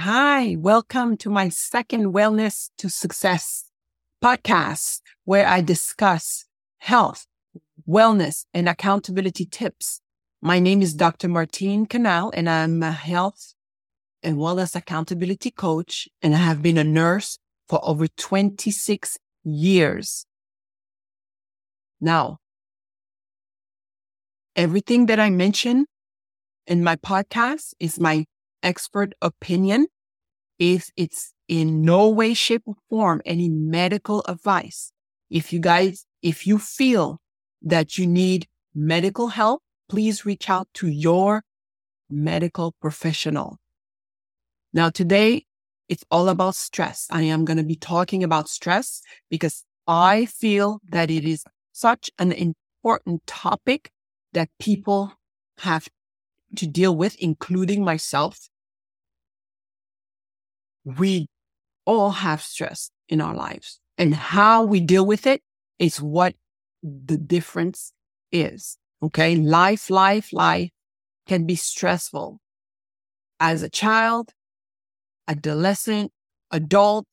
Hi, welcome to my second Wellness to Success podcast, where I discuss health, wellness, and accountability tips. My name is Dr. Martine Canal, and I'm a health and wellness accountability coach, and I have been a nurse for over 26 years. Now, everything that I mention in my podcast is my expert opinion if it's in no way, shape, or form any medical advice. If you guys, if you feel that you need medical help, please reach out to your medical professional. Now, today it's all about stress. I am going to be talking about stress because I feel that it is such an important topic that people have to deal with, including myself. We all have stress in our lives, and how we deal with it is what the difference is. Okay. Life, life, life can be stressful. As a child, adolescent, adult,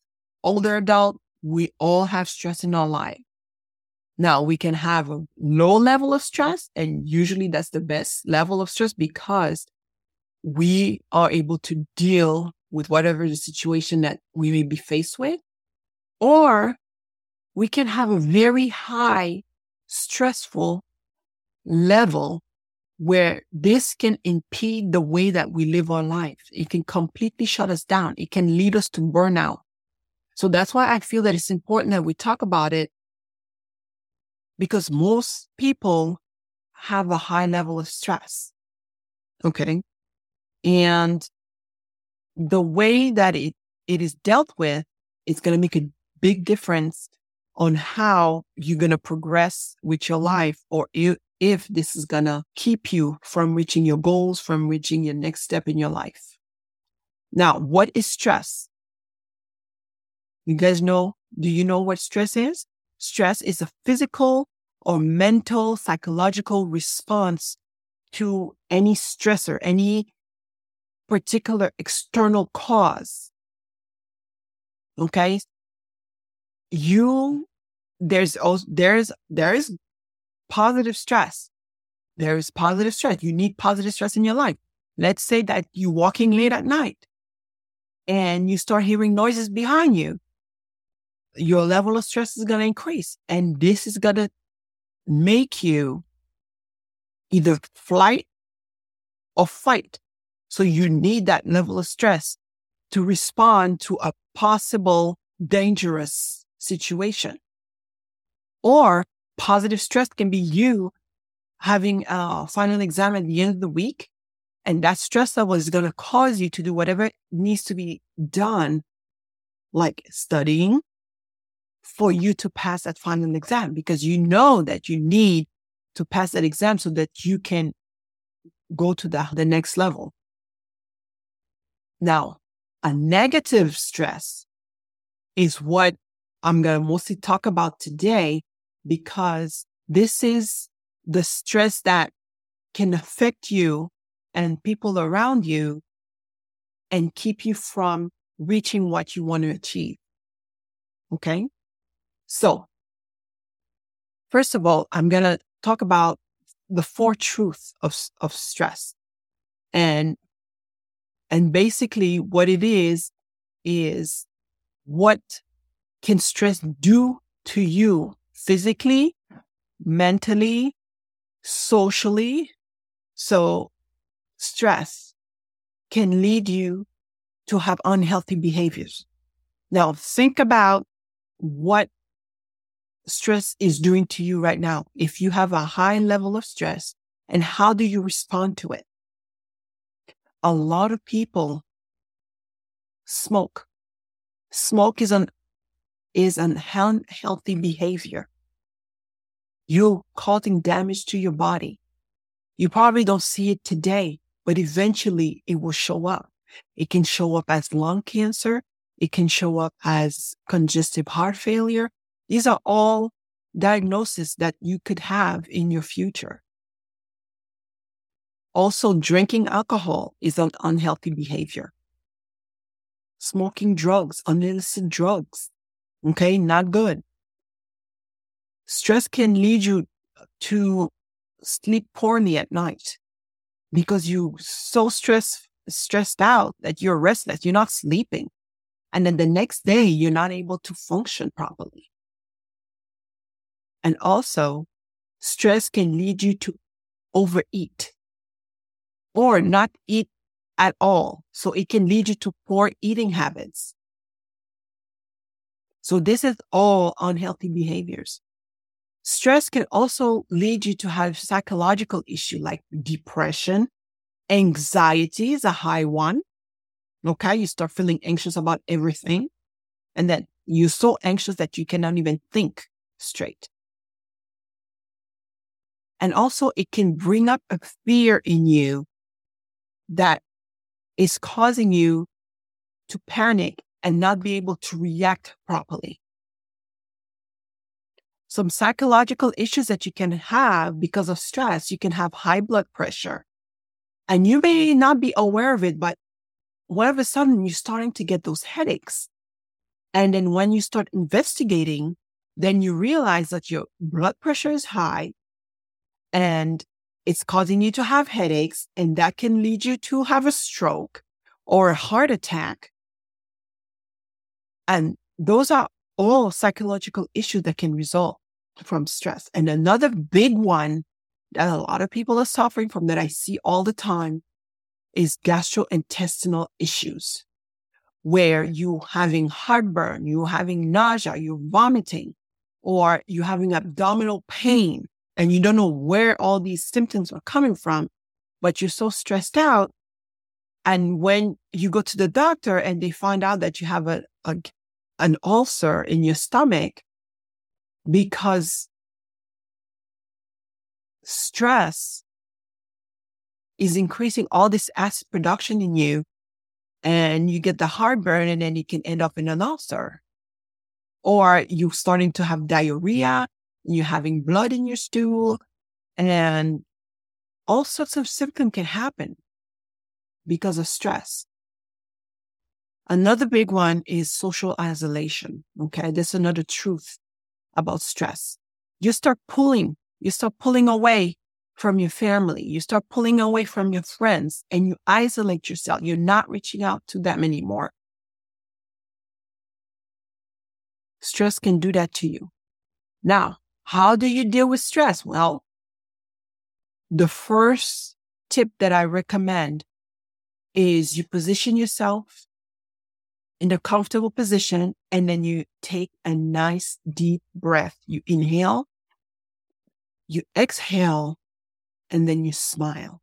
older adult, we all have stress in our life. Now we can have a low level of stress, and usually that's the best level of stress because we are able to deal with whatever the situation that we may be faced with. Or we can have a very high stressful level where this can impede the way that we live our life. It can completely shut us down. It can lead us to burnout. So that's why I feel that it's important that we talk about it because most people have a high level of stress. Okay. And the way that it, it is dealt with is going to make a big difference on how you're going to progress with your life or if, if this is going to keep you from reaching your goals, from reaching your next step in your life. Now, what is stress? You guys know, do you know what stress is? Stress is a physical or mental, psychological response to any stressor, any particular external cause. Okay. You, there's also, there's, there is positive stress. There is positive stress. You need positive stress in your life. Let's say that you're walking late at night and you start hearing noises behind you. Your level of stress is going to increase and this is going to make you either flight or fight. So you need that level of stress to respond to a possible dangerous situation. Or positive stress can be you having a final exam at the end of the week. And that stress level is going to cause you to do whatever needs to be done, like studying, for you to pass that final exam because you know that you need to pass that exam so that you can go to the, the next level. Now, a negative stress is what I'm going to mostly talk about today because this is the stress that can affect you and people around you and keep you from reaching what you want to achieve. Okay. So, first of all, I'm going to talk about the four truths of, of stress. And, and basically what it is, is what can stress do to you physically, mentally, socially. So stress can lead you to have unhealthy behaviors. Now think about what stress is doing to you right now. If you have a high level of stress and how do you respond to it? A lot of people smoke. Smoke is an, is an unhealthy behavior. You're causing damage to your body. You probably don't see it today, but eventually it will show up. It can show up as lung cancer. It can show up as congestive heart failure. These are all diagnoses that you could have in your future. Also, drinking alcohol is an unhealthy behavior. smoking drugs, illicit drugs. Okay, not good. Stress can lead you to sleep poorly at night because you're so stressed stressed out that you're restless, you're not sleeping. And then the next day, you're not able to function properly. And also, stress can lead you to overeat or not eat at all. So it can lead you to poor eating habits. So this is all unhealthy behaviors. Stress can also lead you to have psychological issue like depression, anxiety is a high one. Okay. You start feeling anxious about everything. And then you're so anxious that you cannot even think straight. And also it can bring up a fear in you that is causing you to panic and not be able to react properly. Some psychological issues that you can have because of stress. You can have high blood pressure and you may not be aware of it, but all of a sudden you're starting to get those headaches. And then when you start investigating, then you realize that your blood pressure is high and it's causing you to have headaches and that can lead you to have a stroke or a heart attack. And those are all psychological issues that can result from stress. And another big one that a lot of people are suffering from that I see all the time is gastrointestinal issues where you having heartburn, you having nausea, you're vomiting, or you having abdominal pain and you don't know where all these symptoms are coming from, but you're so stressed out. And when you go to the doctor and they find out that you have a, a an ulcer in your stomach because stress is increasing all this acid production in you and you get the heartburn and then you can end up in an ulcer. Or you're starting to have diarrhea, you're having blood in your stool, and all sorts of symptoms can happen because of stress. Another big one is social isolation. Okay. There's another truth about stress. You start pulling you start pulling away from your family. You start pulling away from your friends and you isolate yourself. You're not reaching out to them anymore. Stress can do that to you. Now, how do you deal with stress? Well, the first tip that I recommend is you position yourself in a comfortable position and then you take a nice deep breath. You inhale you exhale and then you smile.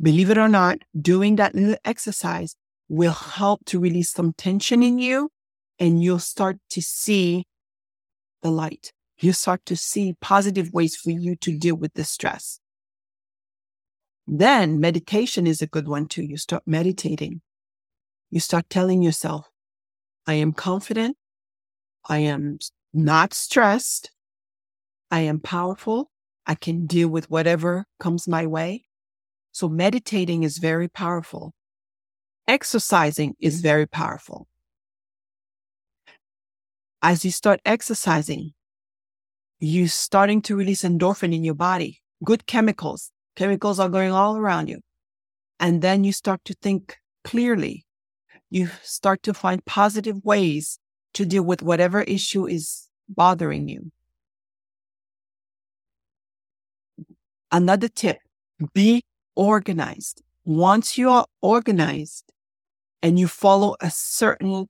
Believe it or not, doing that little exercise will help to release some tension in you and you'll start to see the light. You start to see positive ways for you to deal with the stress. Then meditation is a good one too. You start meditating. You start telling yourself, I am confident. I am not stressed. I am powerful. I can deal with whatever comes my way. So meditating is very powerful. Exercising is very powerful. As you start exercising, you're starting to release endorphin in your body, good chemicals. Chemicals are going all around you. And then you start to think clearly. You start to find positive ways to deal with whatever issue is bothering you. Another tip, be organized. Once you are organized and you follow a certain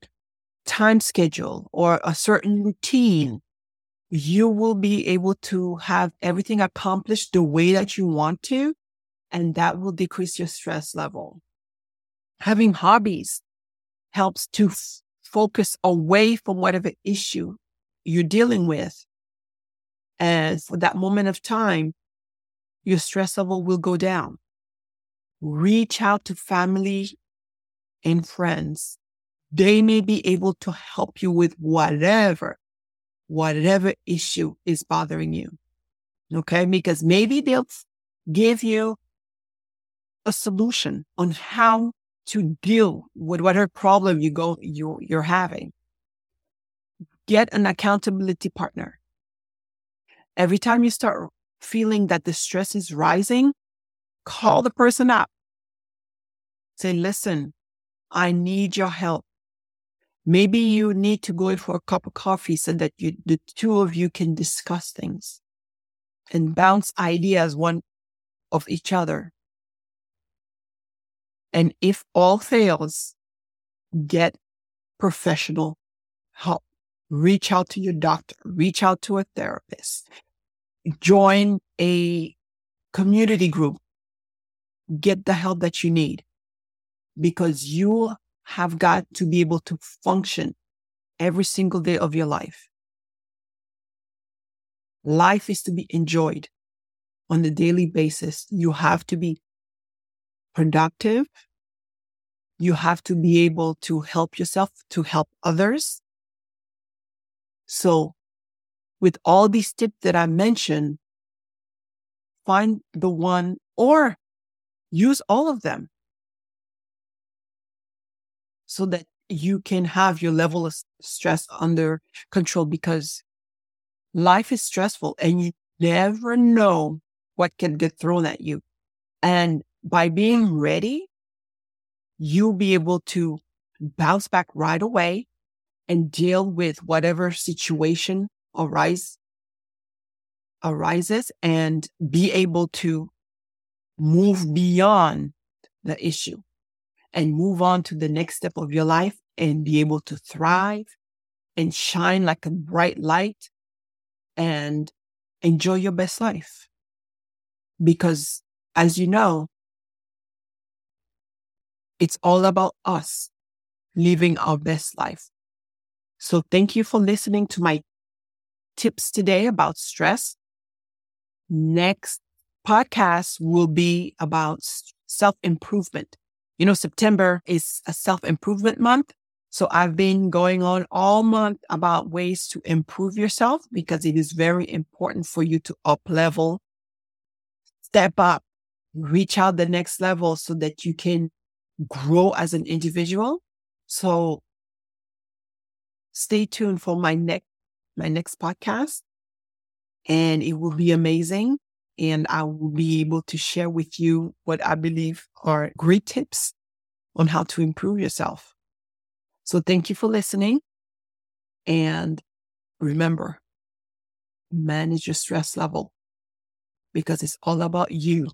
time schedule or a certain routine, you will be able to have everything accomplished the way that you want to. And that will decrease your stress level. Having hobbies helps to f- focus away from whatever issue you're dealing with. And for that moment of time, your stress level will go down. Reach out to family and friends. They may be able to help you with whatever, whatever issue is bothering you. Okay. Because maybe they'll give you a solution on how to deal with whatever problem you go you you're having. Get an accountability partner. Every time you start feeling that the stress is rising, call the person up. Say, listen, I need your help. Maybe you need to go for a cup of coffee so that you, the two of you can discuss things and bounce ideas one of each other. And if all fails, get professional help. Reach out to your doctor, reach out to a therapist, join a community group, get the help that you need because you have got to be able to function every single day of your life. Life is to be enjoyed on a daily basis. You have to be productive. You have to be able to help yourself, to help others. So with all these tips that I mentioned, find the one or use all of them so that you can have your level of stress under control because life is stressful and you never know what can get thrown at you. And by being ready, you'll be able to bounce back right away and deal with whatever situation arise, arises and be able to move beyond the issue and move on to the next step of your life and be able to thrive and shine like a bright light and enjoy your best life. Because as you know, it's all about us living our best life. So thank you for listening to my tips today about stress. Next podcast will be about self improvement. You know, September is a self improvement month. So I've been going on all month about ways to improve yourself because it is very important for you to up level, step up, reach out the next level so that you can grow as an individual. So stay tuned for my next, my next podcast and it will be amazing and I will be able to share with you what I believe are great tips on how to improve yourself. So thank you for listening. And remember, manage your stress level because it's all about you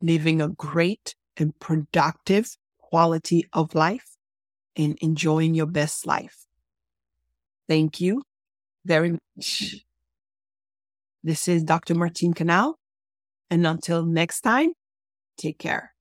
living a great and productive quality of life and enjoying your best life. Thank you very much. This is Dr. Martine Canal. And until next time, take care.